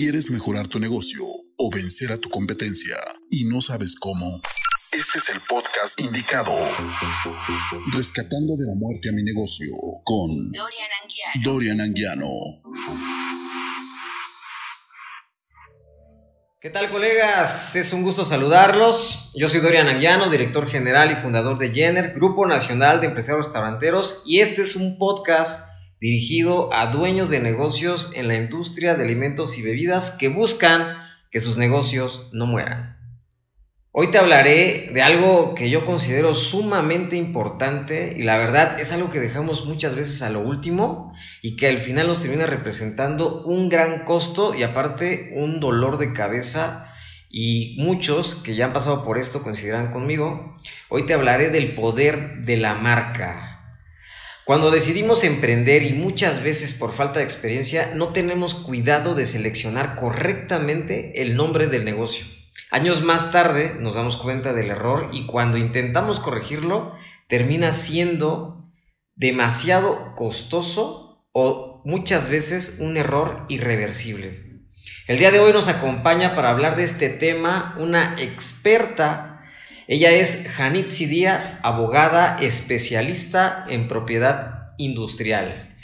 ¿Quieres mejorar tu negocio o vencer a tu competencia y no sabes cómo? Este es el podcast indicado. Rescatando de la muerte a mi negocio con Dorian Anguiano. Dorian Anguiano. ¿Qué tal colegas? Es un gusto saludarlos. Yo soy Dorian Anguiano, director general y fundador de Jenner, Grupo Nacional de Empresarios Restauranteros, y este es un podcast dirigido a dueños de negocios en la industria de alimentos y bebidas que buscan que sus negocios no mueran. Hoy te hablaré de algo que yo considero sumamente importante y la verdad es algo que dejamos muchas veces a lo último y que al final nos termina representando un gran costo y aparte un dolor de cabeza y muchos que ya han pasado por esto consideran conmigo. Hoy te hablaré del poder de la marca. Cuando decidimos emprender y muchas veces por falta de experiencia no tenemos cuidado de seleccionar correctamente el nombre del negocio. Años más tarde nos damos cuenta del error y cuando intentamos corregirlo termina siendo demasiado costoso o muchas veces un error irreversible. El día de hoy nos acompaña para hablar de este tema una experta ella es Janitzi Díaz, abogada especialista en propiedad industrial.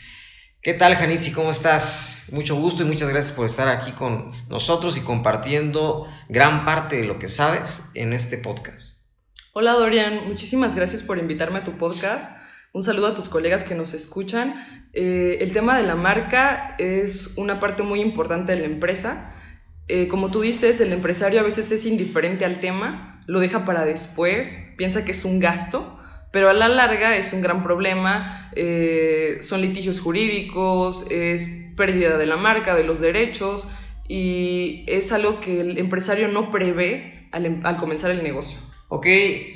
¿Qué tal, Janitzi? ¿Cómo estás? Mucho gusto y muchas gracias por estar aquí con nosotros y compartiendo gran parte de lo que sabes en este podcast. Hola, Dorian. Muchísimas gracias por invitarme a tu podcast. Un saludo a tus colegas que nos escuchan. Eh, el tema de la marca es una parte muy importante de la empresa. Eh, como tú dices, el empresario a veces es indiferente al tema lo deja para después, piensa que es un gasto, pero a la larga es un gran problema, eh, son litigios jurídicos, es pérdida de la marca, de los derechos, y es algo que el empresario no prevé al, em, al comenzar el negocio. Ok,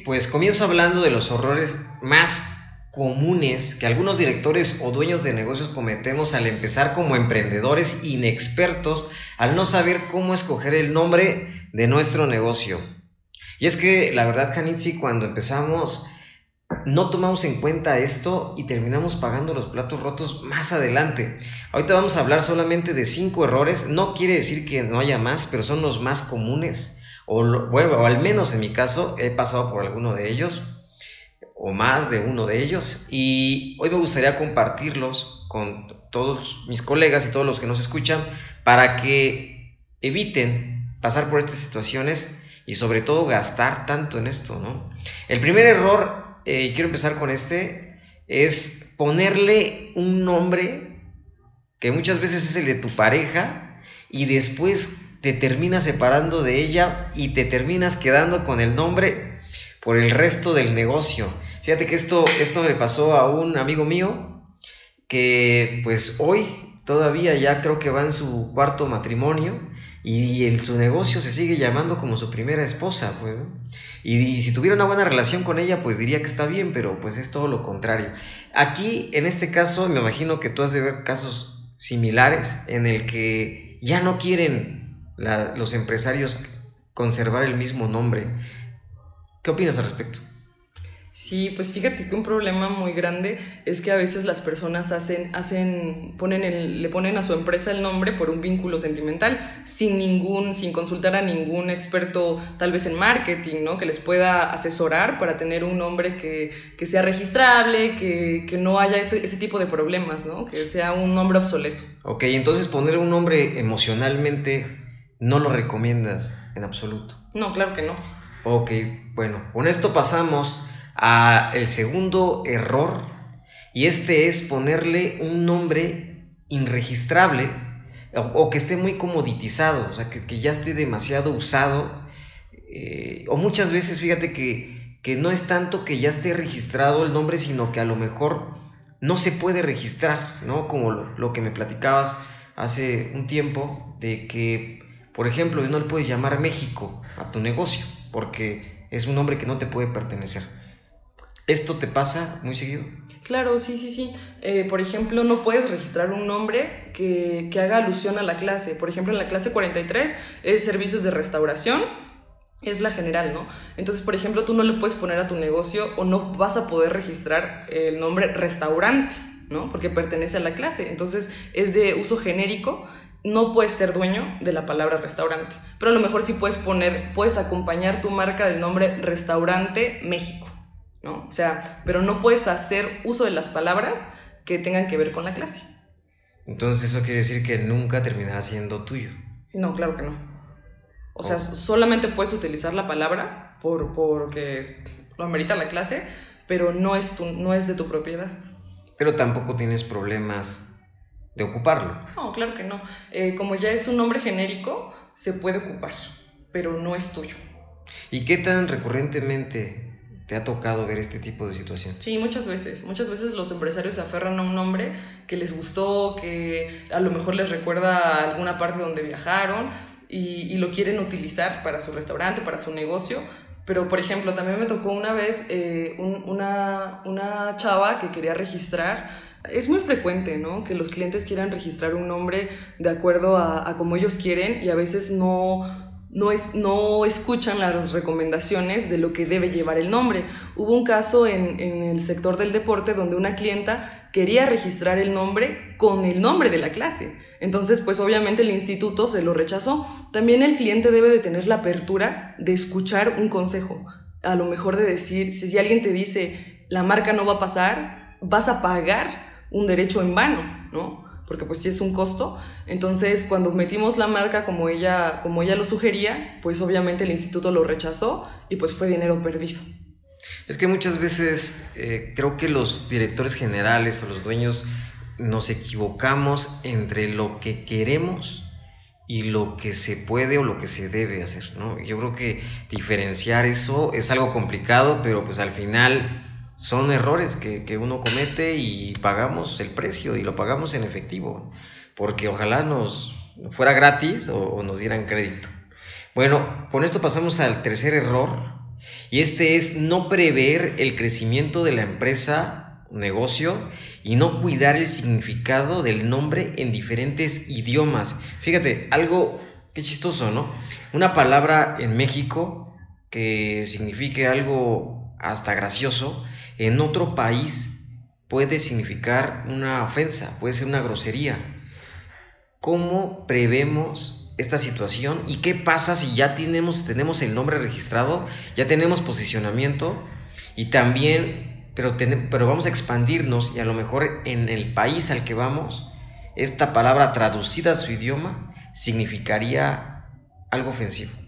pues comienzo hablando de los horrores más comunes que algunos directores o dueños de negocios cometemos al empezar como emprendedores inexpertos al no saber cómo escoger el nombre de nuestro negocio. Y es que la verdad, Hanitzi, cuando empezamos, no tomamos en cuenta esto y terminamos pagando los platos rotos más adelante. Ahorita vamos a hablar solamente de cinco errores. No quiere decir que no haya más, pero son los más comunes. O, bueno, o al menos en mi caso he pasado por alguno de ellos o más de uno de ellos. Y hoy me gustaría compartirlos con todos mis colegas y todos los que nos escuchan para que eviten pasar por estas situaciones y sobre todo gastar tanto en esto, ¿no? El primer error, eh, y quiero empezar con este, es ponerle un nombre que muchas veces es el de tu pareja y después te terminas separando de ella y te terminas quedando con el nombre por el resto del negocio. Fíjate que esto, esto me pasó a un amigo mío que pues hoy todavía ya creo que va en su cuarto matrimonio y el, su negocio se sigue llamando como su primera esposa, pues, y, si tuviera una buena relación con ella, pues diría que está bien, pero pues es todo lo contrario. Aquí, en este caso, me imagino que tú has de ver casos similares en el que ya no quieren los empresarios conservar el mismo nombre. ¿Qué opinas al respecto? Sí, pues fíjate que un problema muy grande es que a veces las personas hacen, hacen, ponen el, le ponen a su empresa el nombre por un vínculo sentimental, sin ningún, sin consultar a ningún experto, tal vez en marketing, ¿no? Que les pueda asesorar para tener un nombre que, que sea registrable, que, que no haya ese, ese, tipo de problemas, ¿no? Que sea un nombre obsoleto. Ok, entonces poner un nombre emocionalmente no lo recomiendas en absoluto. No, claro que no. Ok, bueno, con esto pasamos a el segundo error y este es ponerle un nombre inregistrable o, que esté muy comoditizado, o sea, que, ya esté demasiado usado eh, o muchas veces fíjate que, que no es tanto que ya esté registrado el nombre, sino que a lo mejor no se puede registrar, ¿no? Como lo, lo que me platicabas hace un tiempo de que, por ejemplo, no le puedes llamar México a tu negocio porque es un nombre que no te puede pertenecer. ¿Esto te pasa muy seguido? Claro, sí, sí, sí. Eh, por ejemplo, no puedes registrar un nombre que, que, haga alusión a la clase. Por ejemplo, en la clase 43 es servicios de restauración, es la general, ¿no? Entonces, por ejemplo, tú no le puedes poner a tu negocio o no vas a poder registrar el nombre restaurante, ¿no? Porque pertenece a la clase. Entonces, es de uso genérico no puedes ser dueño de la palabra restaurante, pero a lo mejor sí puedes poner, puedes acompañar tu marca del nombre Restaurante México, ¿no? O sea, pero no puedes hacer uso de las palabras que tengan que ver con la clase. Entonces eso quiere decir que nunca terminará siendo tuyo. No, claro que no. O sea, solamente puedes utilizar la palabra por, porque lo amerita la clase, pero no es, tu, no es de tu propiedad. Pero tampoco tienes problemas de ocuparlo. No, claro que no. Eh, como ya es un nombre genérico, se puede ocupar, pero no es tuyo. ¿Y qué tan recurrentemente te ha tocado ver este tipo de situación? Sí, muchas veces. Muchas veces los empresarios se aferran a un nombre que les gustó, que a lo mejor les recuerda a alguna parte donde viajaron y, lo quieren utilizar para su restaurante, para su negocio. Pero, por ejemplo, también me tocó una vez eh, una, una chava que quería registrar es muy frecuente, ¿no? Que los clientes quieran registrar un nombre de acuerdo a, a como ellos quieren y a veces no, no, es, no escuchan las recomendaciones de lo que debe llevar el nombre. Hubo un caso en, en, el sector del deporte donde una clienta quería registrar el nombre con el nombre de la clase. Entonces, pues obviamente el instituto se lo rechazó. También el cliente debe de tener la apertura de escuchar un consejo. A lo mejor de decir, si alguien te dice, la marca no va a pasar, vas a pagar un derecho en vano, ¿no? Porque pues sí es un costo. Entonces, cuando metimos la marca como ella, como ella lo sugería, pues obviamente el instituto lo rechazó y pues fue dinero perdido. Es que muchas veces eh, creo que los directores generales o los dueños nos equivocamos entre lo que queremos y lo que se puede o lo que se debe hacer, ¿no? Yo creo que diferenciar eso es algo complicado, pero pues al final son errores que, uno comete y pagamos el precio y lo pagamos en efectivo, porque ojalá nos fuera gratis o, nos dieran crédito. Bueno, con esto pasamos al tercer error y este es no prever el crecimiento de la empresa, negocio y no cuidar el significado del nombre en diferentes idiomas. Fíjate, algo qué chistoso, ¿no? Una palabra en México que signifique algo hasta gracioso, en otro país puede significar una ofensa, puede ser una grosería. ¿Cómo prevemos esta situación y qué pasa si ya tenemos, tenemos el nombre registrado, ya tenemos posicionamiento y también, pero, pero vamos a expandirnos y a lo mejor en el país al que vamos, esta palabra traducida a su idioma significaría algo ofensivo?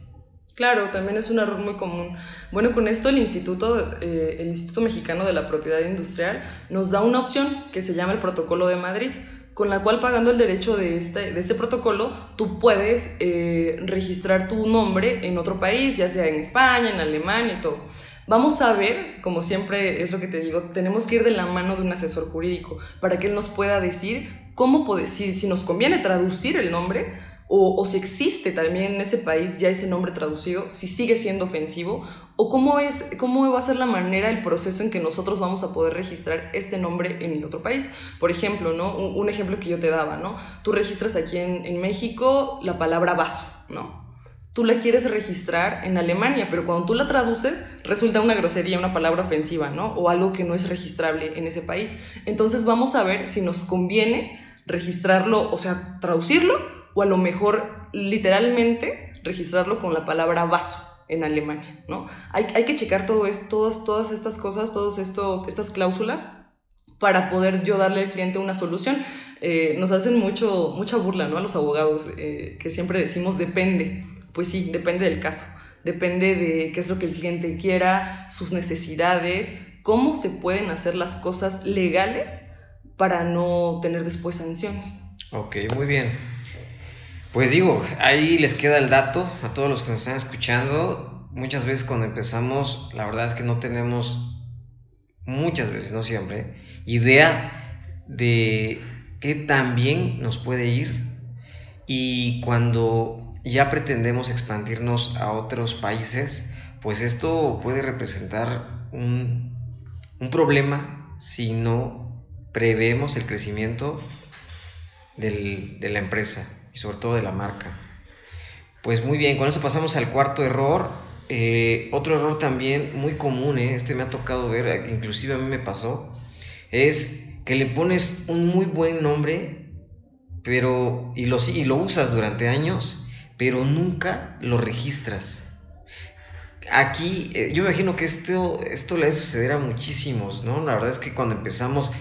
Claro, también es un error muy común. Bueno, con esto el Instituto, eh, el Instituto Mexicano de la Propiedad Industrial nos da una opción que se llama el Protocolo de Madrid, con la cual pagando el derecho de este, de este protocolo, tú puedes eh, registrar tu nombre en otro país, ya sea en España, en Alemania y todo. Vamos a ver, como siempre es lo que te digo, tenemos que ir de la mano de un asesor jurídico para que él nos pueda decir cómo puede, si, si nos conviene traducir el nombre o, si existe también en ese país ya ese nombre traducido, si sigue siendo ofensivo, o cómo, es, cómo va a ser la manera, el proceso en que nosotros vamos a poder registrar este nombre en el otro país. Por ejemplo, ¿no? un, ejemplo que yo te daba, ¿no? Tú registras aquí en, en México la palabra vaso, ¿no? tú la quieres registrar en Alemania, pero cuando tú la traduces resulta una grosería, una palabra ofensiva, ¿no? O algo que no es registrable en ese país. Entonces vamos a ver si nos conviene registrarlo, o sea, traducirlo o a lo mejor literalmente registrarlo con la palabra vaso en Alemania, ¿no? Hay, hay que checar todo esto, todas, estas cosas, todas estas cláusulas para poder yo darle al cliente una solución. Eh, nos hacen mucho, mucha burla, ¿no? A los abogados, eh, que siempre decimos depende. Pues sí, depende del caso. Depende de qué es lo que el cliente quiera, sus necesidades, cómo se pueden hacer las cosas legales para no tener después sanciones. Ok, muy bien. Pues digo, ahí les queda el dato a todos los que nos están escuchando. Muchas veces cuando empezamos, la verdad es que no tenemos, muchas veces, no siempre, idea de qué tan bien nos puede ir. Y cuando ya pretendemos expandirnos a otros países, pues esto puede representar un, un problema si no prevemos el crecimiento del, de la empresa y sobre todo de la marca. Pues muy bien, con esto pasamos al cuarto error. Eh, otro error también muy común, eh, este me ha tocado ver, inclusive a mí me pasó, es que le pones un muy buen nombre pero y lo, y lo usas durante años, pero nunca lo registras. Aquí, eh, yo imagino que esto, esto le debe suceder a muchísimos, ¿no? La verdad es que cuando empezamos,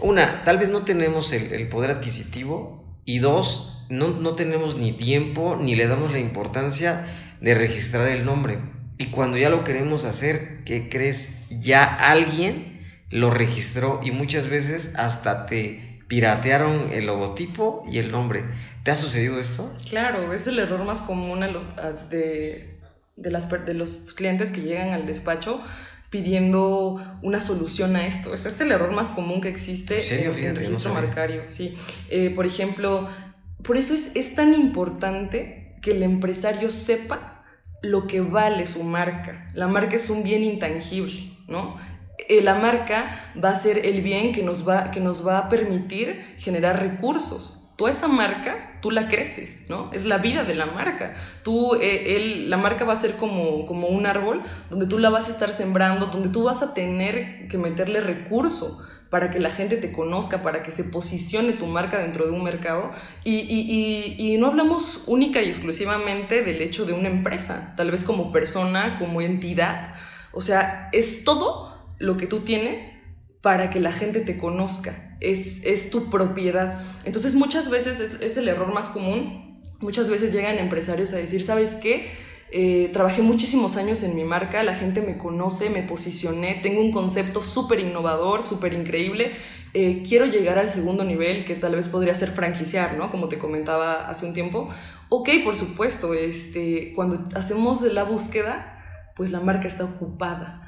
una, tal vez no tenemos el, poder adquisitivo y dos, no, no tenemos ni tiempo ni le damos la importancia de registrar el nombre. Y cuando ya lo queremos hacer, ¿qué crees? Ya alguien lo registró y muchas veces hasta te piratearon el logotipo y el nombre. ¿Te ha sucedido esto? Claro, es el error más común de, de, las, de los clientes que llegan al despacho pidiendo una solución a esto. Ese es el error más común que existe en, el registro marcario. Sí. Eh, por ejemplo, por eso es, es tan importante que el empresario sepa lo que vale su marca. La marca es un bien intangible, ¿no? Eh, la marca va a ser el bien que nos va, que nos va a permitir generar recursos. Tú esa marca, tú la creces, ¿no? Es la vida de la marca. Tú, eh, la marca va a ser como, como un árbol donde tú la vas a estar sembrando, donde tú vas a tener que meterle recurso para que la gente te conozca, para que se posicione tu marca dentro de un mercado. Y, y, y, no hablamos única y exclusivamente del hecho de una empresa, tal vez como persona, como entidad. O sea, es todo lo que tú tienes para que la gente te conozca. Es, es tu propiedad. Entonces muchas veces es, es el error más común. Muchas veces llegan empresarios a decir, ¿sabes qué? Eh, trabajé muchísimos años en mi marca, la gente me conoce, me posicioné, tengo un concepto súper innovador, súper increíble. Eh, quiero llegar al segundo nivel, que tal vez podría ser franquiciar, ¿no? Como te comentaba hace un tiempo. Ok, por supuesto, este, cuando hacemos la búsqueda, pues la marca está ocupada.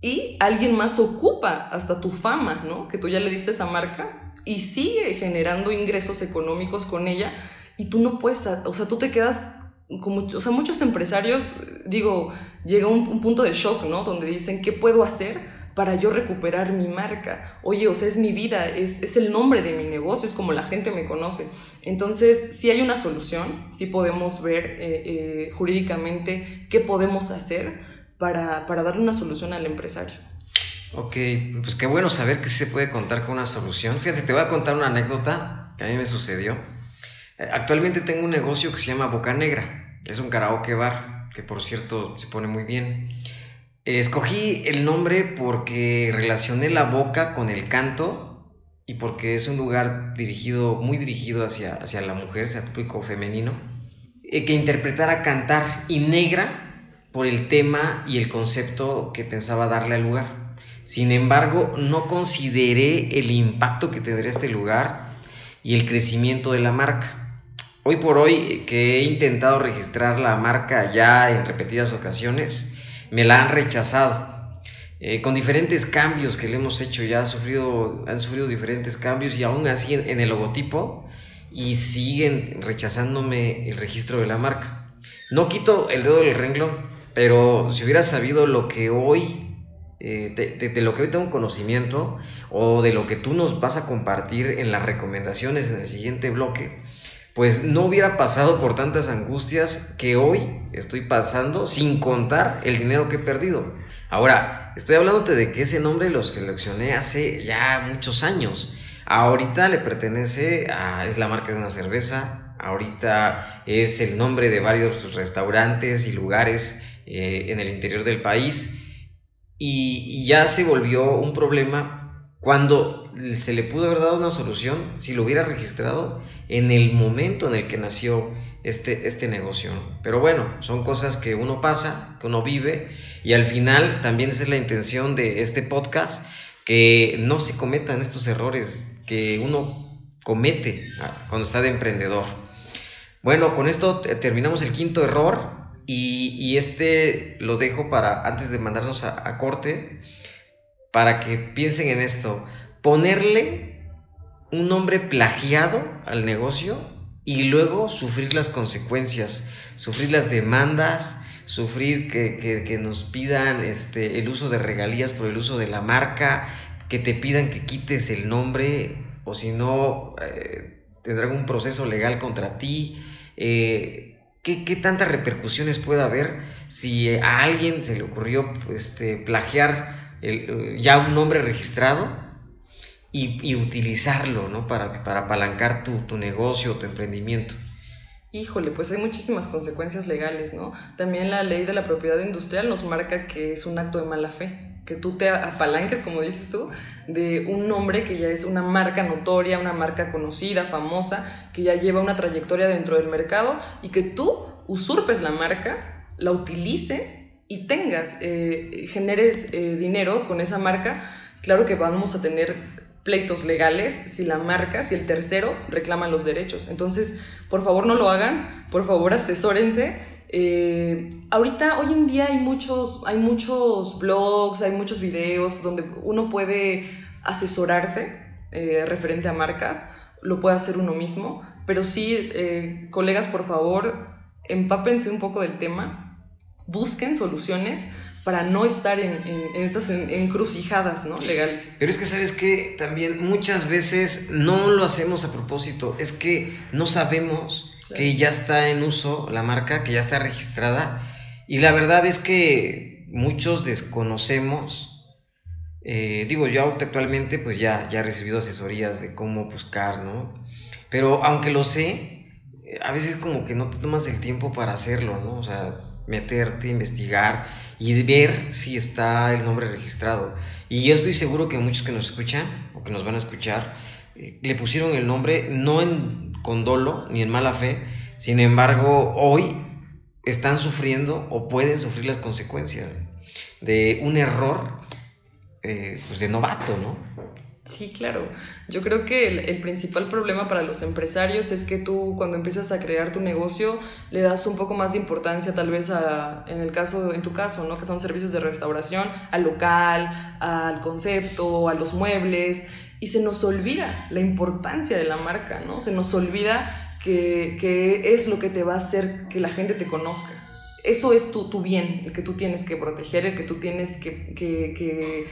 Y alguien más ocupa hasta tu fama, ¿no? Que tú ya le diste esa marca y sigue generando ingresos económicos con ella y tú no puedes, o sea, tú te quedas como, o sea, muchos empresarios, digo, llega un, un, punto de shock, ¿no? Donde dicen, ¿qué puedo hacer para yo recuperar mi marca? Oye, o sea, es mi vida, es, es el nombre de mi negocio, es como la gente me conoce. Entonces, si hay una solución, sí podemos ver eh, eh, jurídicamente qué podemos hacer para, para darle una solución al empresario. Ok, pues qué bueno saber que se puede contar con una solución. Fíjate, te voy a contar una anécdota que a mí me sucedió. Eh, actualmente tengo un negocio que se llama Boca Negra, es un karaoke bar, que por cierto se pone muy bien. Escogí el nombre porque relacioné la boca con el canto y porque es un lugar dirigido, muy dirigido hacia, hacia la mujer, hacia el público femenino, eh, que interpretara cantar y negra por el tema y el concepto que pensaba darle al lugar. Sin embargo, no consideré el impacto que tendría este lugar y el crecimiento de la marca. Hoy por hoy que he intentado registrar la marca ya en repetidas ocasiones, me la han rechazado. Eh, con diferentes cambios que le hemos hecho, ya sufrido, han sufrido diferentes cambios y aún así en, el logotipo y siguen rechazándome el registro de la marca. No quito el dedo del renglón, pero si hubiera sabido lo que hoy, eh, de, lo que hoy tengo conocimiento o de lo que tú nos vas a compartir en las recomendaciones en el siguiente bloque, pues no hubiera pasado por tantas angustias que hoy estoy pasando sin contar el dinero que he perdido. Ahora, estoy hablándote de que ese nombre lo seleccioné hace ya muchos años. Ahorita le pertenece a, es la marca de una cerveza, ahorita es el nombre de varios restaurantes y lugares eh, en el interior del país y ya se volvió un problema cuando se le pudo haber dado una solución si lo hubiera registrado en el momento en el que nació este, este negocio. Pero bueno, son cosas que uno pasa, que uno vive y al final también esa es la intención de este podcast, que no se cometan estos errores que uno comete ah, cuando está de emprendedor. Bueno, con esto terminamos el quinto error y, este lo dejo para antes de mandarnos a corte para que piensen en esto. Ponerle un nombre plagiado al negocio y luego sufrir las consecuencias, sufrir las demandas, sufrir que, nos pidan este, el uso de regalías por el uso de la marca, que te pidan que quites el nombre o si no eh, tendrán un proceso legal contra ti. Eh, ¿qué, ¿qué, tantas repercusiones puede haber si a alguien se le ocurrió este, plagiar ya un nombre registrado y, utilizarlo, ¿no? Para, para apalancar tu, tu negocio, tu emprendimiento. Híjole, pues hay muchísimas consecuencias legales, ¿no? También la ley de la propiedad industrial nos marca que es un acto de mala fe que tú te apalanques, como dices tú, de un nombre que ya es una marca notoria, una marca conocida, famosa, que ya lleva una trayectoria dentro del mercado y que tú usurpes la marca, la utilices y tengas, eh, generes eh, dinero con esa marca. Claro que vamos a tener pleitos legales si la marca, si el tercero reclama los derechos. Entonces, por favor no lo hagan, por favor asesórense. Eh, ahorita, hoy en día hay muchos, hay muchos blogs, hay muchos videos donde uno puede asesorarse eh, referente a marcas, lo puede hacer uno mismo, pero sí, eh, colegas, por favor, empápense un poco del tema, busquen soluciones para no estar en, estas encrucijadas ¿no? legales. Pero es que sabes que también muchas veces no lo hacemos a propósito, es que no sabemos que ya está en uso la marca, que ya está registrada. Y la verdad es que muchos desconocemos. Eh, digo, yo actualmente pues ya, ya he recibido asesorías de cómo buscar, ¿no? Pero aunque lo sé, eh, a veces como que no te tomas el tiempo para hacerlo, ¿no? O sea, meterte, investigar y ver si está el nombre registrado. Y yo estoy seguro que muchos que nos escuchan o que nos van a escuchar eh, le pusieron el nombre no en con dolo ni en mala fe, sin embargo, hoy están sufriendo o pueden sufrir las consecuencias de un error eh, pues de novato, ¿no? Sí, claro. Yo creo que el, principal problema para los empresarios es que tú cuando empiezas a crear tu negocio le das un poco más de importancia tal vez a, en el caso, en tu caso, ¿no? Que son servicios de restauración, al local, al concepto, a los muebles y se nos olvida la importancia de la marca, ¿no? Se nos olvida que, es lo que te va a hacer que la gente te conozca. Eso es tu, tu bien, el que tú tienes que proteger, el que tú tienes que, que, que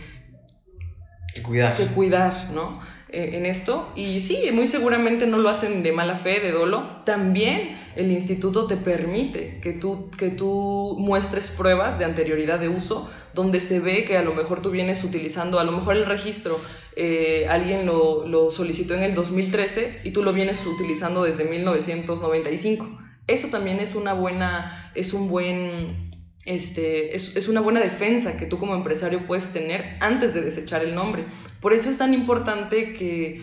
cuidar. Que cuidar, ¿no? Eh, en esto. Y sí, muy seguramente no lo hacen de mala fe, de dolo. También el instituto te permite que tú, que tú muestres pruebas de anterioridad de uso, donde se ve que a lo mejor tú vienes utilizando, a lo mejor el registro, eh, alguien lo, lo solicitó en el 2013 y tú lo vienes utilizando desde 1995. Eso también es una buena, es un buen este, es, una buena defensa que tú como empresario puedes tener antes de desechar el nombre. Por eso es tan importante que,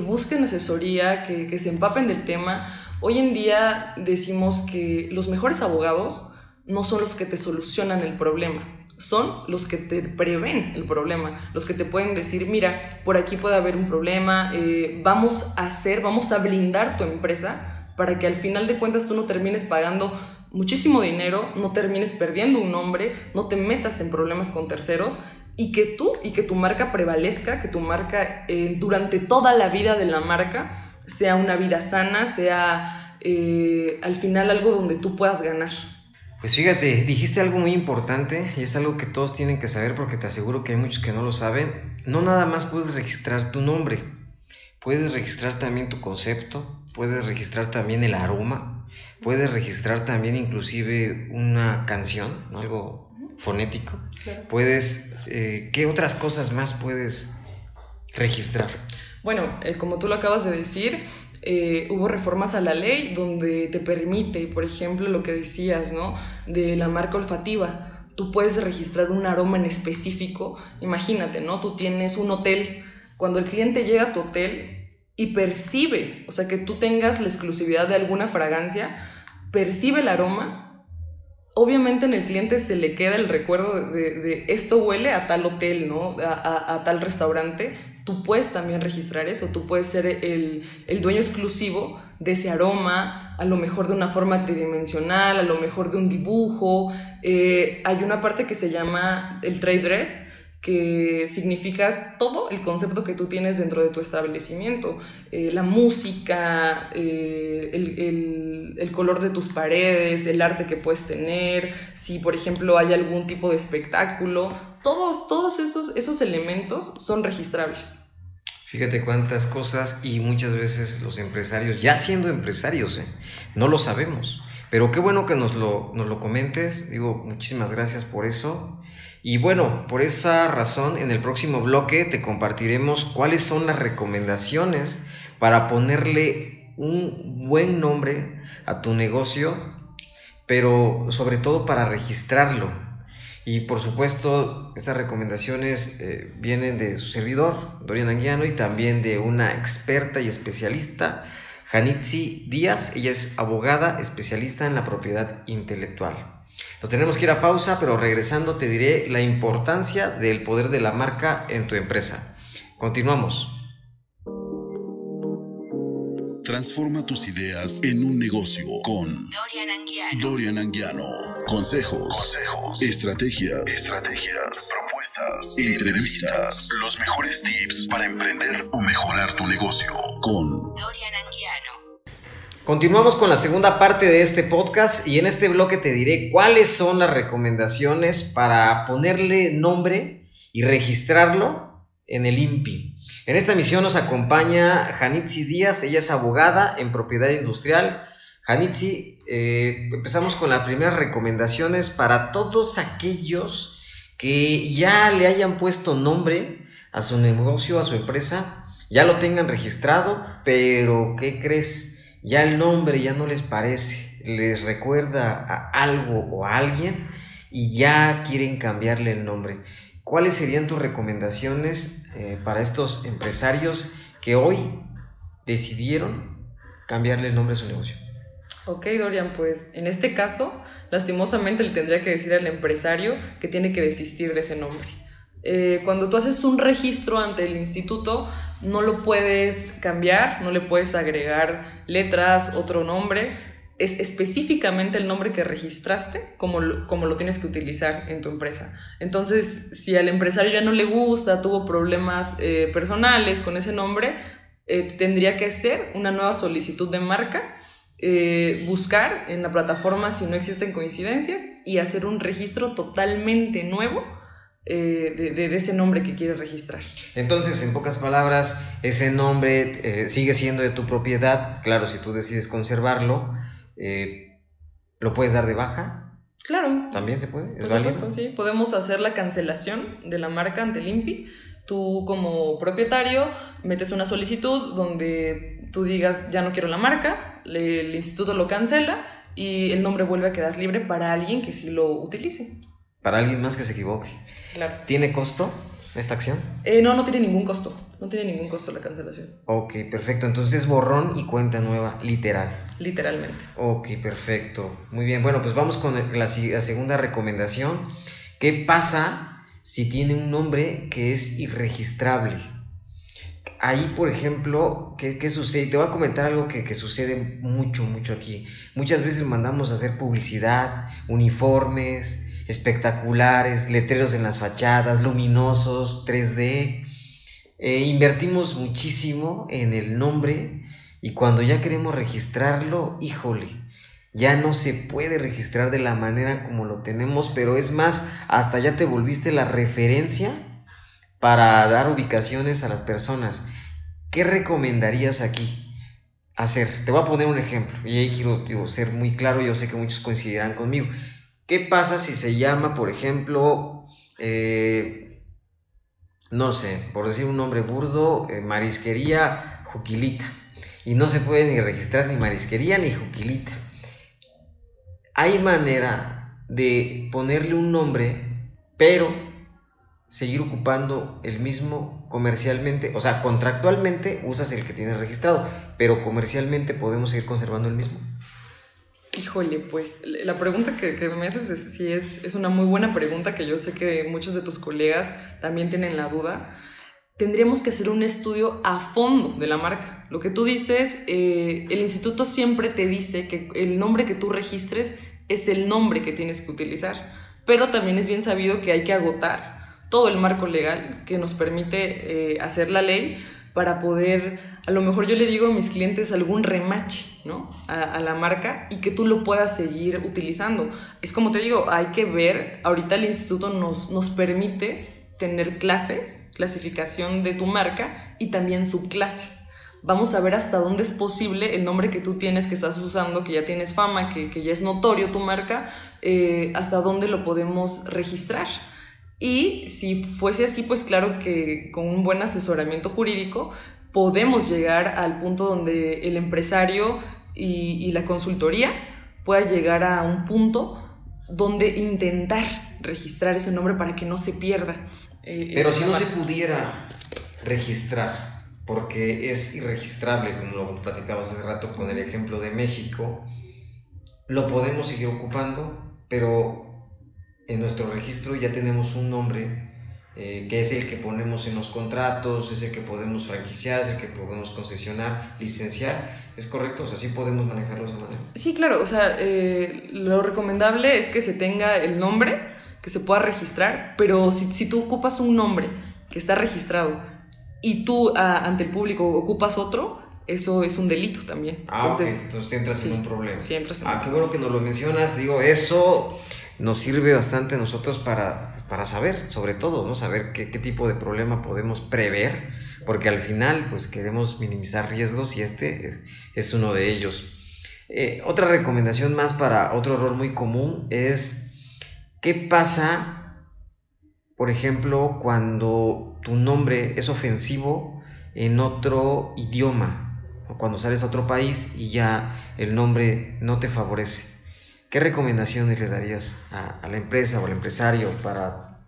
busquen asesoría, que, se empapen del tema. Hoy en día decimos que los mejores abogados no son los que te solucionan el problema, son los que te prevén el problema, los que te pueden decir, mira, por aquí puede haber un problema, eh, vamos a hacer, vamos a blindar tu empresa para que al final de cuentas tú no termines pagando muchísimo dinero, no termines perdiendo un nombre, no te metas en problemas con terceros y que tú y que tu marca prevalezca, que tu marca eh, durante toda la vida de la marca sea una vida sana, sea eh, al final algo donde tú puedas ganar. Pues fíjate, dijiste algo muy importante y es algo que todos tienen que saber porque te aseguro que hay muchos que no lo saben. No nada más puedes registrar tu nombre, puedes registrar también tu concepto, puedes registrar también el aroma, Puedes registrar también inclusive una canción, algo fonético. Puedes, eh, ¿qué otras cosas más puedes registrar? Bueno, eh, como tú lo acabas de decir, eh, hubo reformas a la ley donde te permite, por ejemplo, lo que decías, ¿no? De la marca olfativa. Tú puedes registrar un aroma en específico. Imagínate, ¿no? Tú tienes un hotel. Cuando el cliente llega a tu hotel, y percibe, o sea, que tú tengas la exclusividad de alguna fragancia, percibe el aroma, obviamente en el cliente se le queda el recuerdo de, esto huele a tal hotel, ¿no? A, tal restaurante. Tú puedes también registrar eso, tú puedes ser el, dueño exclusivo de ese aroma, a lo mejor de una forma tridimensional, a lo mejor de un dibujo. Eh, hay una parte que se llama el trade dress, que significa todo el concepto que tú tienes dentro de tu establecimiento, eh, la música, eh, el, color de tus paredes, el arte que puedes tener, si por ejemplo hay algún tipo de espectáculo, todos, todos esos, esos elementos son registrables. Fíjate cuántas cosas y muchas veces los empresarios, ya siendo empresarios, ¿eh? no lo sabemos. Pero qué bueno que nos lo, nos lo comentes. Digo, muchísimas gracias por eso. Y bueno, por esa razón, en el próximo bloque te compartiremos cuáles son las recomendaciones para ponerle un buen nombre a tu negocio, pero sobre todo para registrarlo. Y por supuesto, estas recomendaciones eh, vienen de su servidor, Dorian Anguiano, y también de una experta y especialista, Janitzi Díaz. Ella es abogada especialista en la propiedad intelectual. Nos tenemos que ir a pausa, pero regresando te diré la importancia del poder de la marca en tu empresa. Continuamos. Transforma tus ideas en un negocio con Dorian Anguiano. Dorian Anguiano. Consejos, estrategias, estrategias, propuestas, entrevistas, los mejores tips para emprender o mejorar tu negocio con Dorian Anguiano. Continuamos con la segunda parte de este podcast y en este bloque te diré cuáles son las recomendaciones para ponerle nombre y registrarlo en el INPI. En esta misión nos acompaña Janitzi Díaz, ella es abogada en propiedad industrial. Janitzi, eh, empezamos con las primeras recomendaciones para todos aquellos que ya le hayan puesto nombre a su negocio, a su empresa, ya lo tengan registrado, pero ¿qué crees? Ya el nombre ya no les parece, les recuerda a algo o a alguien y ya quieren cambiarle el nombre. ¿Cuáles serían tus recomendaciones eh, para estos empresarios que hoy decidieron cambiarle el nombre a su negocio? Ok, Dorian, pues en este caso, lastimosamente le tendría que decir al empresario que tiene que desistir de ese nombre. Eh, cuando tú haces un registro ante el instituto, no lo puedes cambiar, no le puedes agregar letras, otro nombre. Es específicamente el nombre que registraste como lo, como lo tienes que utilizar en tu empresa. Entonces, si al empresario ya no le gusta, tuvo problemas eh, personales con ese nombre, eh, tendría que hacer una nueva solicitud de marca, buscar en la plataforma si no existen coincidencias y hacer un registro totalmente nuevo eh, de, ese nombre que quieres registrar. Entonces, en pocas palabras, ese nombre eh, sigue siendo de tu propiedad. Claro, si tú decides conservarlo, eh, ¿lo puedes dar de baja? Claro. ¿También se puede? ¿Es válido? sí. Podemos hacer la cancelación de la marca ante el INPI. Tú como propietario metes una solicitud donde tú digas ya no quiero la marca, el instituto lo cancela y el nombre vuelve a quedar libre para alguien que sí lo utilice. Para alguien más que se equivoque. Claro. ¿Tiene costo esta acción? Eh, no, no tiene ningún costo. No tiene ningún costo la cancelación. Ok, perfecto. Entonces borrón y cuenta nueva, literal. Literalmente. Ok, perfecto. Muy bien. Bueno, pues vamos con la, segunda recomendación. ¿Qué pasa si tiene un nombre que es irregistrable? Ahí, por ejemplo, ¿qué, ¿qué, sucede? Te voy a comentar algo que, que, sucede mucho, mucho aquí. Muchas veces mandamos a hacer publicidad, uniformes, espectaculares, letreros en las fachadas, luminosos, 3D. Eh, invertimos muchísimo en el nombre y cuando ya queremos registrarlo, híjole, ya no se puede registrar de la manera como lo tenemos, pero es más, hasta ya te volviste la referencia para dar ubicaciones a las personas. ¿Qué recomendarías aquí hacer? Te voy a poner un ejemplo y ahí quiero ser muy claro, yo sé que muchos coincidirán conmigo. ¿Qué pasa si se llama, por ejemplo, eh, no sé, por decir un nombre burdo, eh, marisquería Juquilita? Y no se puede ni registrar ni marisquería ni Juquilita. Hay manera de ponerle un nombre, pero seguir ocupando el mismo comercialmente, o sea, contractualmente usas el que tienes registrado, pero comercialmente podemos seguir conservando el mismo. Híjole, pues la pregunta que, me haces es, sí es, es una muy buena pregunta que yo sé que muchos de tus colegas también tienen la duda. Tendríamos que hacer un estudio a fondo de la marca. Lo que tú dices, eh, el instituto siempre te dice que el nombre que tú registres es el nombre que tienes que utilizar, pero también es bien sabido que hay que agotar todo el marco legal que nos permite eh, hacer la ley para poder, a lo mejor yo le digo a mis clientes algún remache, ¿no? A, la marca y que tú lo puedas seguir utilizando. Es como te digo, hay que ver, ahorita el instituto nos, nos permite tener clases, clasificación de tu marca y también subclases. Vamos a ver hasta dónde es posible el nombre que tú tienes, que estás usando, que ya tienes fama, que, que ya es notorio tu marca, eh, hasta dónde lo podemos registrar Y si fuese así, pues claro que con un buen asesoramiento jurídico podemos llegar al punto donde el empresario y, y la consultoría pueda llegar a un punto donde intentar registrar ese nombre para que no se pierda. eh, Pero si no se pudiera registrar, porque es irregistrable, como lo platicabas hace rato con el ejemplo de México, lo podemos seguir ocupando, pero en nuestro registro ya tenemos un nombre eh, que es el que ponemos en los contratos, es el que podemos franquiciar, es el que podemos concesionar, licenciar. ¿Es correcto? O sea, sí podemos manejarlo de esa manera. Sí, claro. O sea, eh, lo recomendable es que se tenga el nombre, que se pueda registrar, pero si, si tú ocupas un nombre que está registrado y tú a, ante el público ocupas otro, eso es un delito también. Ah, entonces, okay. entonces entras sí, en un problema. Sí, entras en ah, qué bueno que nos lo mencionas. Digo, eso nos sirve bastante a nosotros para, para saber, sobre todo, ¿no? Saber qué, tipo de problema podemos prever, porque al final, pues queremos minimizar riesgos y este es, es uno de ellos. Eh, otra recomendación más para otro error muy común es, ¿qué pasa, por ejemplo, cuando tu nombre es ofensivo en otro idioma? O cuando sales a otro país y ya el nombre no te favorece. ¿Qué recomendaciones le darías a, la empresa o al empresario para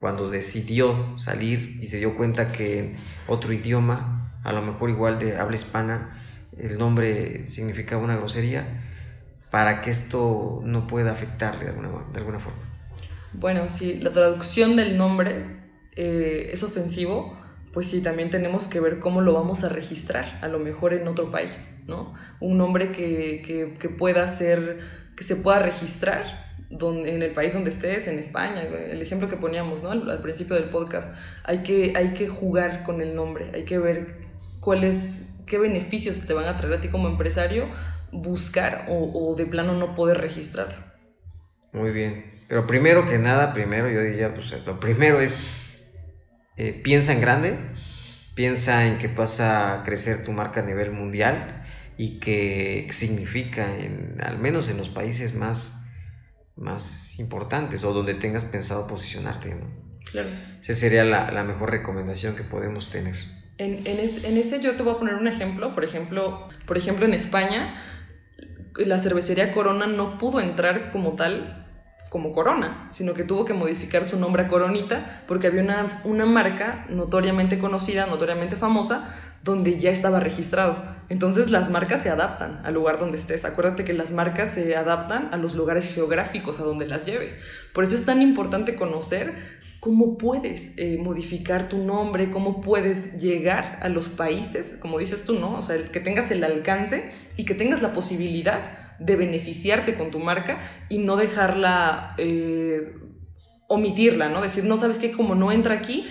cuando decidió salir y se dio cuenta que en otro idioma, a lo mejor igual de habla hispana, el nombre significaba una grosería, para que esto no pueda afectarle de alguna, de alguna forma? Bueno, si la traducción del nombre eh, es ofensivo, pues sí, también tenemos que ver cómo lo vamos a registrar, a lo mejor en otro país, ¿no? Un nombre que, que, que pueda ser que se pueda registrar donde, en el país donde estés, en España, el ejemplo que poníamos ¿no? al, principio del podcast, hay que, hay que jugar con el nombre, hay que ver cuáles, qué beneficios te van a traer a ti como empresario buscar o, o de plano no poder registrar. Muy bien, pero primero que nada, primero yo diría, pues lo primero es, eh, piensa en grande, piensa en que pasa a crecer tu marca a nivel mundial, y que significa, en, al menos en los países más, más importantes o donde tengas pensado posicionarte. ¿no? Claro. Esa sería la, la, mejor recomendación que podemos tener. En, en, es, en, ese yo te voy a poner un ejemplo. Por ejemplo, por ejemplo, en España, la cervecería Corona no pudo entrar como tal como Corona, sino que tuvo que modificar su nombre a Coronita porque había una, una marca notoriamente conocida, notoriamente famosa, donde ya estaba registrado. Entonces las marcas se adaptan al lugar donde estés. Acuérdate que las marcas se adaptan a los lugares geográficos a donde las lleves. Por eso es tan importante conocer cómo puedes eh, modificar tu nombre, cómo puedes llegar a los países, como dices tú, ¿no? O sea, que tengas el alcance y que tengas la posibilidad de beneficiarte con tu marca y no dejarla, eh, omitirla, ¿no? Decir, no sabes qué, como no entra aquí,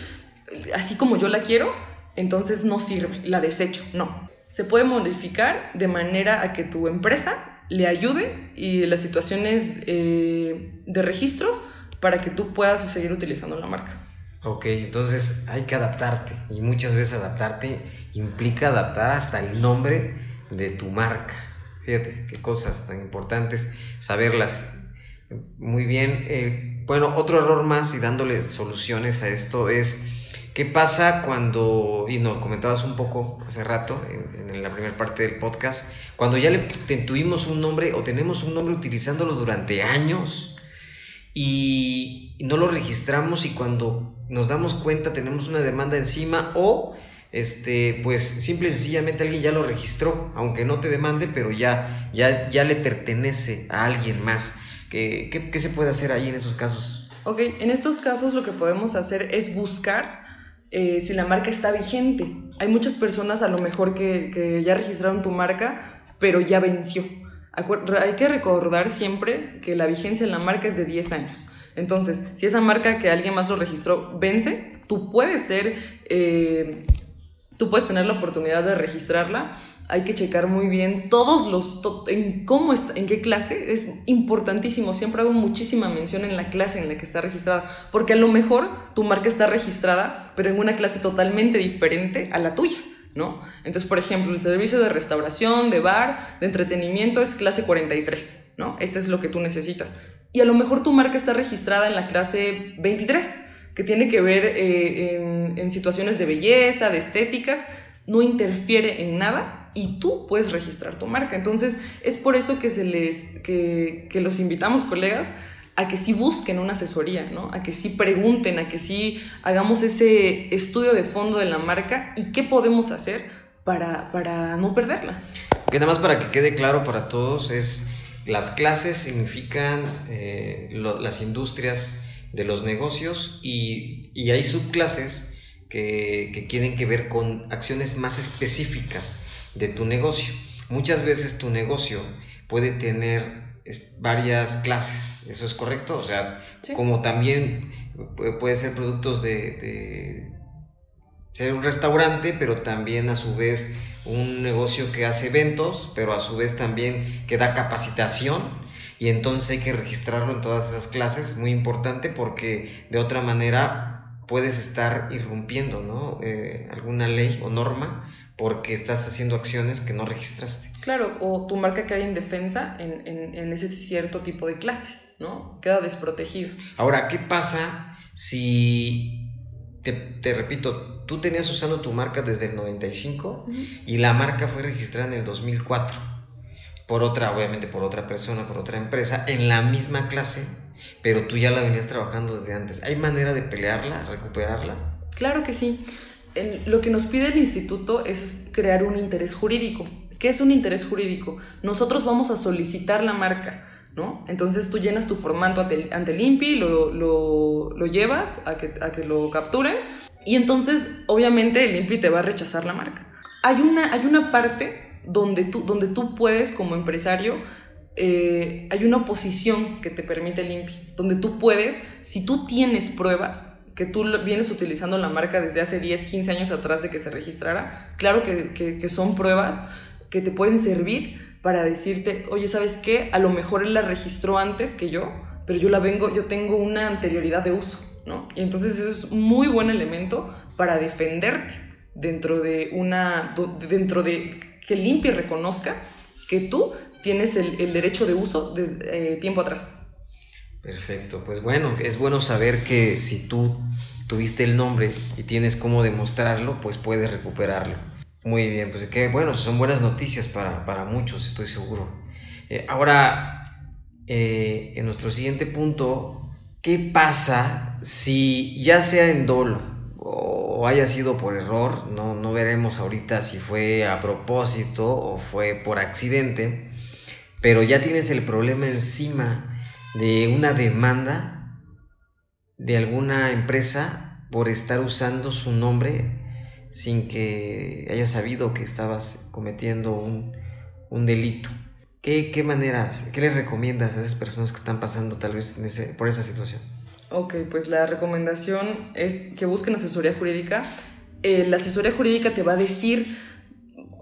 así como yo la quiero, entonces no sirve, la desecho, no. Se puede modificar de manera a que tu empresa le ayude y las situaciones eh, de registros para que tú puedas seguir utilizando la marca. Ok, entonces hay que adaptarte y muchas veces adaptarte implica adaptar hasta el nombre de tu marca. Fíjate qué cosas tan importantes saberlas. Muy bien. Eh, bueno, otro error más y dándole soluciones a esto es ¿Qué pasa cuando, y nos comentabas un poco hace rato, en, la primera parte del podcast, cuando ya le tuvimos un nombre o tenemos un nombre utilizándolo durante años y, y no lo registramos y cuando nos damos cuenta tenemos una demanda encima o este, pues simple y sencillamente alguien ya lo registró, aunque no te demande, pero ya, ya, ya le pertenece a alguien más. ¿Qué, qué, qué se puede hacer ahí en esos casos? Ok, en estos casos lo que podemos hacer es buscar eh, si la marca está vigente. Hay muchas personas a lo mejor que, ya registraron tu marca, pero ya venció. Hay que recordar siempre que la vigencia en la marca es de 10 años. Entonces, si esa marca que alguien más lo registró vence, tú puedes ser, eh, tú puedes tener la oportunidad de registrarla. Hay que checar muy bien todos los, to en cómo está, en qué clase. Es importantísimo. Siempre hago muchísima mención en la clase en la que está registrada, porque a lo mejor tu marca está registrada, pero en una clase totalmente diferente a la tuya. ¿no? Entonces, por ejemplo, el servicio de restauración, de bar, de entretenimiento es clase 43, ¿no? Ese es lo que tú necesitas. Y a lo mejor tu marca está registrada en la clase 23. que tiene que ver eh, en, en situaciones de belleza, de estéticas, no interfiere en nada y tú puedes registrar tu marca. Entonces, es por eso que, se les, que, que los invitamos, colegas, a que sí busquen una asesoría, ¿no? A que sí pregunten, a que sí hagamos ese estudio de fondo de la marca y qué podemos hacer para, para no perderla. Que nada más para que quede claro para todos es las clases significan eh, las industrias de los negocios y, y hay subclases que, que tienen que ver con acciones más específicas de tu negocio. Muchas veces tu negocio puede tener varias clases, ¿eso es correcto? O sea, Sí. como también pu- puede ser productos de, de ser un restaurante, pero también a su vez un negocio que hace eventos, pero a su vez también que da capacitación y entonces hay que registrarlo en todas esas clases, es muy importante porque de otra manera puedes estar irrumpiendo, ¿no? Eh, alguna ley o norma porque estás haciendo acciones que no registraste. Claro, o tu marca queda indefensa en, en, en ese cierto tipo de clases, ¿no? Queda desprotegido. Ahora, ¿qué pasa si, te, te repito, tú tenías usando tu marca desde el 95 y la marca fue registrada en el 2004 por otra, obviamente por otra persona, por otra empresa, en la misma clase, pero tú ya la venías trabajando desde antes. ¿Hay manera de pelearla, recuperarla? Claro que sí. En- lo que nos pide el instituto es crear un interés jurídico. ¿Qué es un interés jurídico? Nosotros vamos a solicitar la marca, ¿no? Entonces tú llenas tu formato ante, ante el INPI, lo, lo, lo llevas a que, a que lo capturen y entonces obviamente el INPI te va a rechazar la marca. Hay una, hay una parte donde tú, donde tú puedes como empresario eh, hay una oposición que te permite el INPI, donde tú puedes, si tú tienes pruebas, que tú vienes utilizando la marca desde hace 10, 15 años atrás de que se registrara, claro que, que- son pruebas que te pueden servir para decirte, oye, ¿sabes qué? A lo mejor él la registró antes que yo, pero yo la vengo, yo tengo una anterioridad de uso, ¿no? Y entonces eso es muy buen elemento para defenderte dentro de una, dentro de que el INPI reconozca que tú tienes el, el derecho de uso desde eh, tiempo atrás. Perfecto, pues bueno, es bueno saber que si tú tuviste el nombre y tienes cómo demostrarlo, pues puedes recuperarlo. Muy bien, pues que bueno, son buenas noticias para, para muchos, estoy seguro. Eh, ahora, eh, en nuestro siguiente punto, ¿qué pasa si ya sea en dolo o haya sido por error? No, no veremos ahorita si fue a propósito o fue por accidente, pero ya tienes el problema encima de una demanda de alguna empresa por estar usando su nombre sin que haya sabido que estabas cometiendo un, un delito. ¿Qué, ¿Qué maneras, qué les recomiendas a esas personas que están pasando tal vez por esa situación? Ok, pues la recomendación es que busquen asesoría jurídica. Eh, la asesoría jurídica te va a decir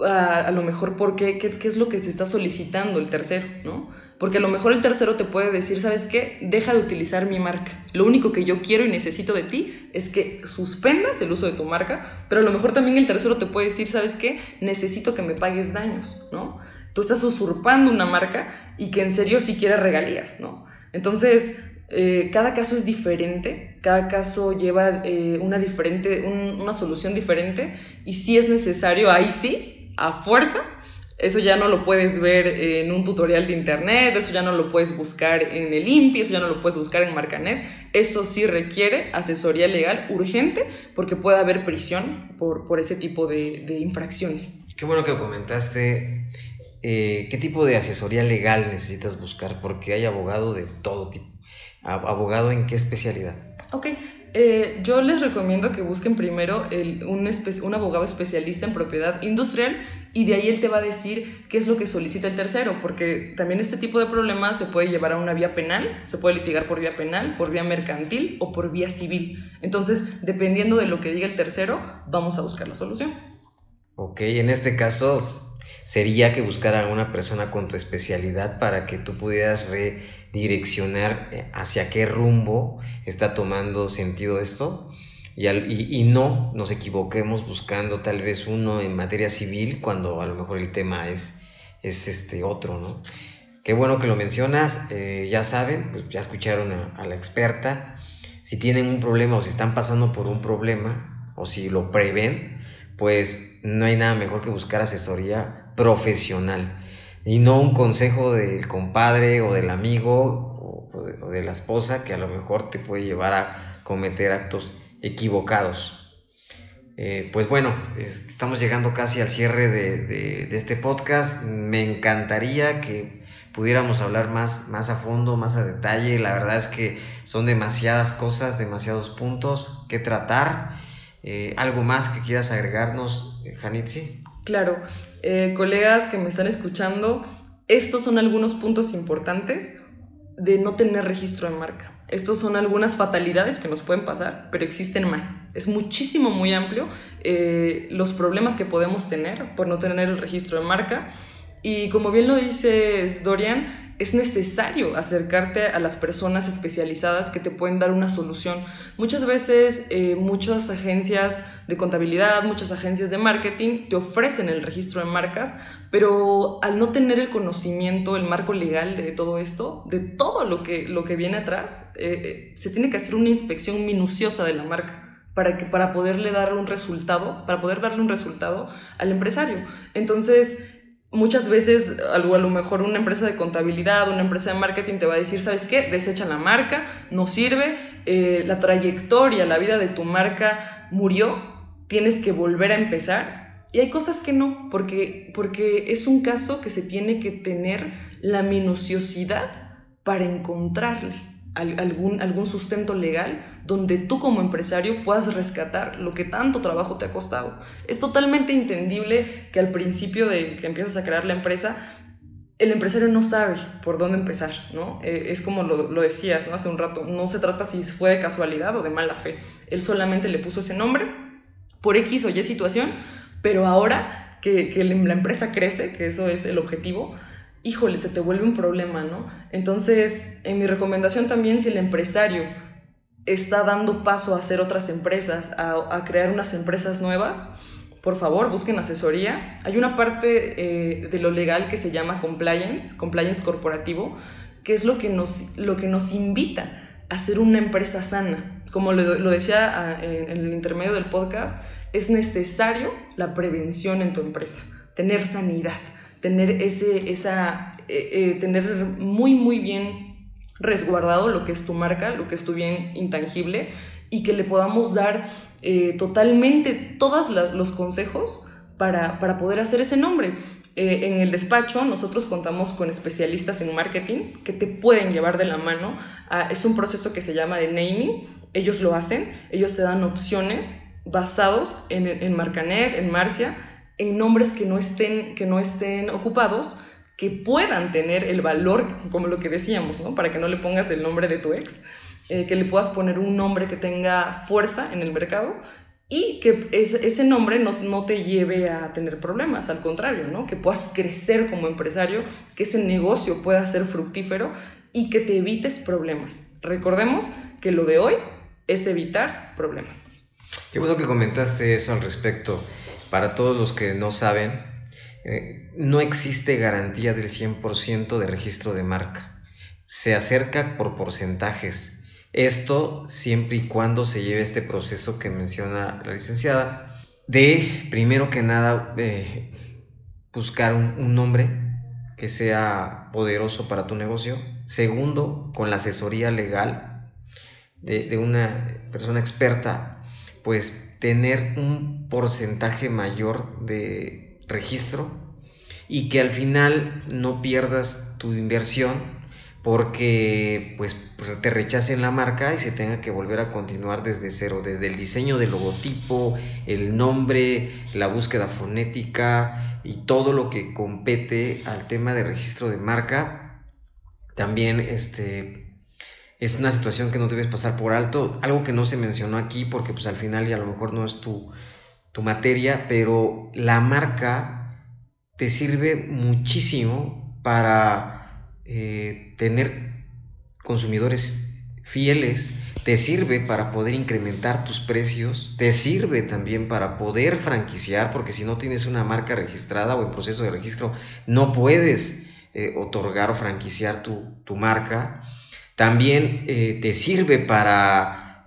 a, a lo mejor por qué, qué, qué es lo que te está solicitando el tercero, ¿no? Porque a lo mejor el tercero te puede decir, ¿sabes qué? Deja de utilizar mi marca. Lo único que yo quiero y necesito de ti es que suspendas el uso de tu marca, pero a lo mejor también el tercero te puede decir, ¿sabes qué? Necesito que me pagues daños, ¿no? Tú estás usurpando una marca y que en serio sí quiere regalías, ¿no? Entonces, eh, cada caso es diferente, cada caso lleva eh, una, diferente, un- una solución diferente y si es necesario, ahí sí, a fuerza, eso ya no lo puedes ver en un tutorial de internet, eso ya no lo puedes buscar en el INPI, eso ya no lo puedes buscar en Marcanet, eso sí requiere asesoría legal urgente porque puede haber prisión por, por ese tipo de, de infracciones. Qué bueno que comentaste eh, qué tipo de asesoría legal necesitas buscar, porque hay abogados de todo tipo. Ab- ¿Abogado en qué especialidad? Ok, eh, yo les recomiendo que busquen primero un, abogado especialista en propiedad industrial y de ahí él te va a decir qué es lo que solicita el tercero, porque también este tipo de problemas se puede llevar a una vía penal, se puede litigar por vía penal, por vía mercantil o por vía civil. Entonces, dependiendo de lo que diga el tercero, vamos a buscar la solución. Ok, en este caso sería que buscaran a una persona con tu especialidad para que tú pudieras redireccionar eh, hacia qué rumbo está tomando sentido esto y, al- y- y no nos equivoquemos buscando tal vez uno en materia civil cuando a lo mejor el tema es, es este otro, ¿no? Qué bueno que lo mencionas, eh, ya saben, pues ya escucharon a, a la experta. si tienen un problema o si están pasando por un problema o si lo prevén, pues no hay nada mejor que buscar asesoría profesional y no un consejo del compadre o del amigo o de, la esposa que a lo mejor te puede llevar a cometer actos equivocados. Eh, pues bueno, estamos llegando casi al cierre de, este podcast. Me encantaría que pudiéramos hablar más, más a fondo, más a detalle. La verdad es que son demasiadas cosas, demasiados puntos que tratar. Eh, ¿Algo más que quieras agregarnos, Janitzi? Claro, eh, colegas que me están escuchando, estos son algunos puntos importantes de no tener registro de marca. Estos son algunas fatalidades que nos pueden pasar, pero existen más. Es muchísimo, muy amplio eh, los problemas que podemos tener por no tener el registro de marca. Y como bien lo dices, Dorian, es necesario acercarte a las personas especializadas que te pueden dar una solución. Muchas veces eh, muchas agencias de contabilidad, muchas agencias de marketing te ofrecen el registro de marcas, pero al no tener el conocimiento, el marco legal de todo esto, de todo lo que, lo que viene atrás, eh, eh, se tiene que hacer una inspección minuciosa de la marca. Para, que, para poderle dar un resultado, para poder darle un resultado al empresario. Entonces, muchas veces a lo mejor una empresa de contabilidad, una empresa de marketing te va a decir, ¿sabes qué? Desecha la marca, no sirve, eh, la trayectoria, la vida de tu marca murió, tienes que volver a empezar. Y hay cosas que no, porque, porque es un caso que se tiene que tener la minuciosidad para encontrarle algún, algún sustento legal donde tú como empresario puedas rescatar lo que tanto trabajo te ha costado. Es totalmente entendible que al principio de que empiezas a crear la empresa, el empresario no sabe por dónde empezar, ¿no? Eh, es como lo, lo decías ¿no? hace un rato, no se trata si fue de casualidad o de mala fe. Él solamente le puso ese nombre por X o Y situación, pero ahora que, que la empresa crece, que eso es el objetivo, híjole, se te vuelve un problema, ¿no? Entonces, en mi recomendación también, si el empresario está dando paso a hacer otras empresas, a, crear unas empresas nuevas, por favor, busquen asesoría. Hay una parte eh, de lo legal que se llama compliance, compliance corporativo, que es lo que nos, lo que nos invita a ser una empresa sana. Como lo, decía ah, en el intermedio del podcast, es necesario la prevención en tu empresa, tener sanidad tener ese, esa, eh, eh, tener muy, muy bien resguardado lo que es tu marca, lo que es tu bien intangible y que le podamos dar eh, totalmente todos los consejos para, para, poder hacer ese nombre. en el despacho nosotros contamos con especialistas en marketing que te pueden llevar de la mano. es un proceso que se llama de naming. Ellos lo hacen, ellos te dan opciones basados en, en Marcanet, en Marcia, en nombres que no estén, que no estén ocupados, que puedan tener el valor, como lo que decíamos, ¿no? Para que no le pongas el nombre de tu ex, eh, que le puedas poner un nombre que tenga fuerza en el mercado y que ese, nombre no, no, te lleve a tener problemas, al contrario, ¿no? Que puedas crecer como empresario, que ese negocio pueda ser fructífero y que te evites problemas. Recordemos que lo de hoy es evitar problemas. Qué bueno que comentaste eso al respecto. Para todos los que no saben, eh, no existe garantía del 100% de registro de marca. Se acerca por porcentajes. Esto siempre y cuando se lleve este proceso que menciona la licenciada de, primero que nada, eh, buscar un, nombre que sea poderoso para tu negocio. Segundo, con la asesoría legal de, de una persona experta, pues tener un porcentaje mayor de registro y que al final no pierdas tu inversión porque pues, te rechacen la marca y se tenga que volver a continuar desde cero, desde el diseño del logotipo, el nombre, la búsqueda fonética y todo lo que compete al tema de registro de marca. También este es una situación que no debes pasar por alto, algo que no se mencionó aquí porque pues al final y a lo mejor no es tu, tu materia, pero la marca te sirve muchísimo para eh, tener consumidores fieles, te sirve para poder incrementar tus precios, te sirve también para poder franquiciar, porque si no tienes una marca registrada o en proceso de registro, no puedes eh, otorgar o franquiciar tu, tu marca. También eh, te sirve para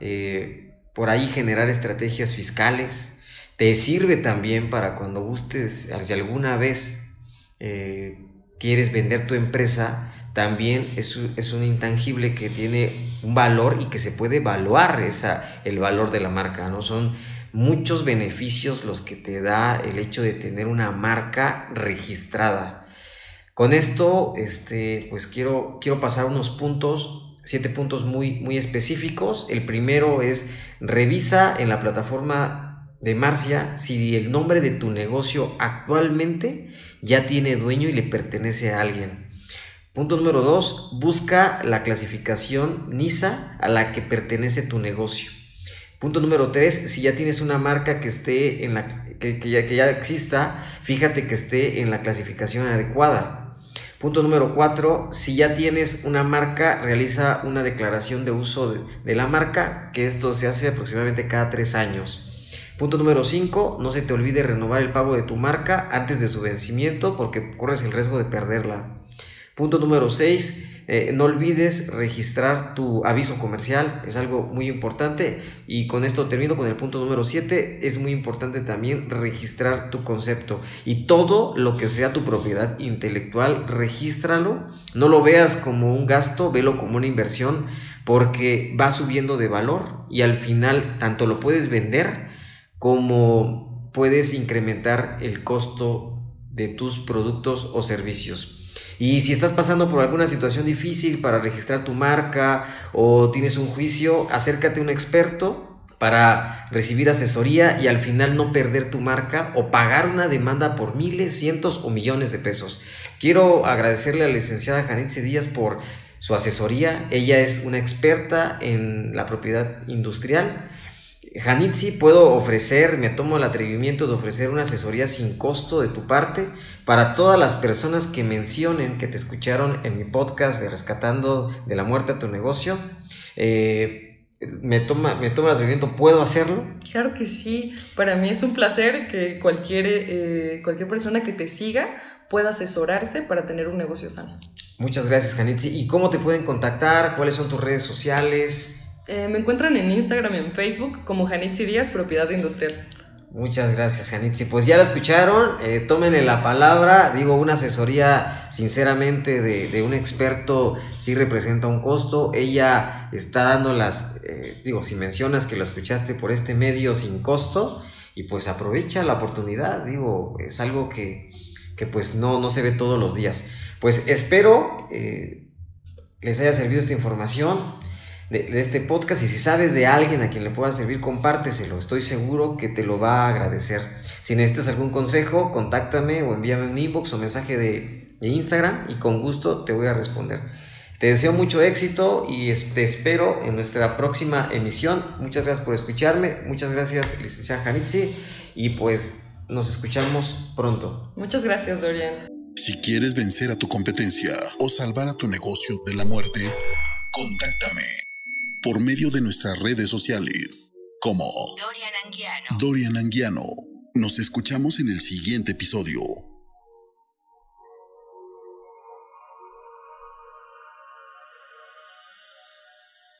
por ahí generar estrategias fiscales. Te sirve también para cuando gustes, si alguna vez eh, quieres vender tu empresa, también es, es, un intangible que tiene un valor y que se puede evaluar esa, el valor de la marca, ¿no? Son muchos beneficios los que te da el hecho de tener una marca registrada. Con esto, este, pues quiero, quiero pasar unos puntos, siete puntos muy, muy específicos. El primero es revisa en la plataforma de Marcia si el nombre de tu negocio actualmente ya tiene dueño y le pertenece a alguien. Punto número dos, busca la clasificación NISA a la que pertenece tu negocio. Punto número tres, si ya tienes una marca que esté en la que, ya, que ya exista, fíjate que esté en la clasificación adecuada. Punto número cuatro, si ya tienes una marca, realiza una declaración de uso de la marca, que esto se hace aproximadamente cada tres años. Punto número 5, no se te olvide renovar el pago de tu marca antes de su vencimiento porque corres el riesgo de perderla. Punto número 6, eh, no olvides registrar tu aviso comercial, es algo muy importante. Y con esto termino con el punto número 7, es muy importante también registrar tu concepto. Y todo lo que sea tu propiedad intelectual, regístralo. No lo veas como un gasto, velo como una inversión, porque va subiendo de valor y al final tanto lo puedes vender como puedes incrementar el costo de tus productos o servicios. Y si estás pasando por alguna situación difícil para registrar tu marca o tienes un juicio, acércate a un experto para recibir asesoría y al final no perder tu marca o pagar una demanda por miles, cientos o millones de pesos. Quiero agradecerle a la licenciada Janitze Díaz por su asesoría. Ella es una experta en la propiedad industrial Hanitsi, puedo ofrecer, me tomo el atrevimiento de ofrecer una asesoría sin costo de tu parte para todas las personas que mencionen que te escucharon en mi podcast de Rescatando de la Muerte a tu negocio. Eh, me, toma, me toma el atrevimiento, ¿puedo hacerlo? Claro que sí, para mí es un placer que cualquier, eh, cualquier persona que te siga pueda asesorarse para tener un negocio sano. Muchas gracias, Hanitsi. ¿Y cómo te pueden contactar? ¿Cuáles son tus redes sociales? Eh, me encuentran en Instagram y en Facebook como Janitzi Díaz, Propiedad Industrial. Muchas gracias, Janitzi. Pues ya la escucharon, eh, tómenle la palabra. Digo, una asesoría, sinceramente, de, un experto sí representa un costo. Ella está dando las, eh, digo, si mencionas que lo escuchaste por este medio sin costo, y pues aprovecha la oportunidad. Digo, es algo que, que pues no, no se ve todos los días. Pues espero les haya servido esta información de, este podcast y si sabes de alguien a quien le pueda servir, compárteselo. Estoy seguro que te lo va a agradecer. Si necesitas algún consejo, contáctame o envíame un inbox o mensaje de, de Instagram y con gusto te voy a responder. Te deseo mucho éxito y te espero en nuestra próxima emisión. Muchas gracias por escucharme. Muchas gracias, licenciada Janitzi. Y pues nos escuchamos pronto. Muchas gracias, Dorian. Si quieres vencer a tu competencia o salvar a tu negocio de la muerte, contáctame por medio de nuestras redes sociales como Dorian Anguiano. Dorian Anguiano. Nos escuchamos en el siguiente episodio.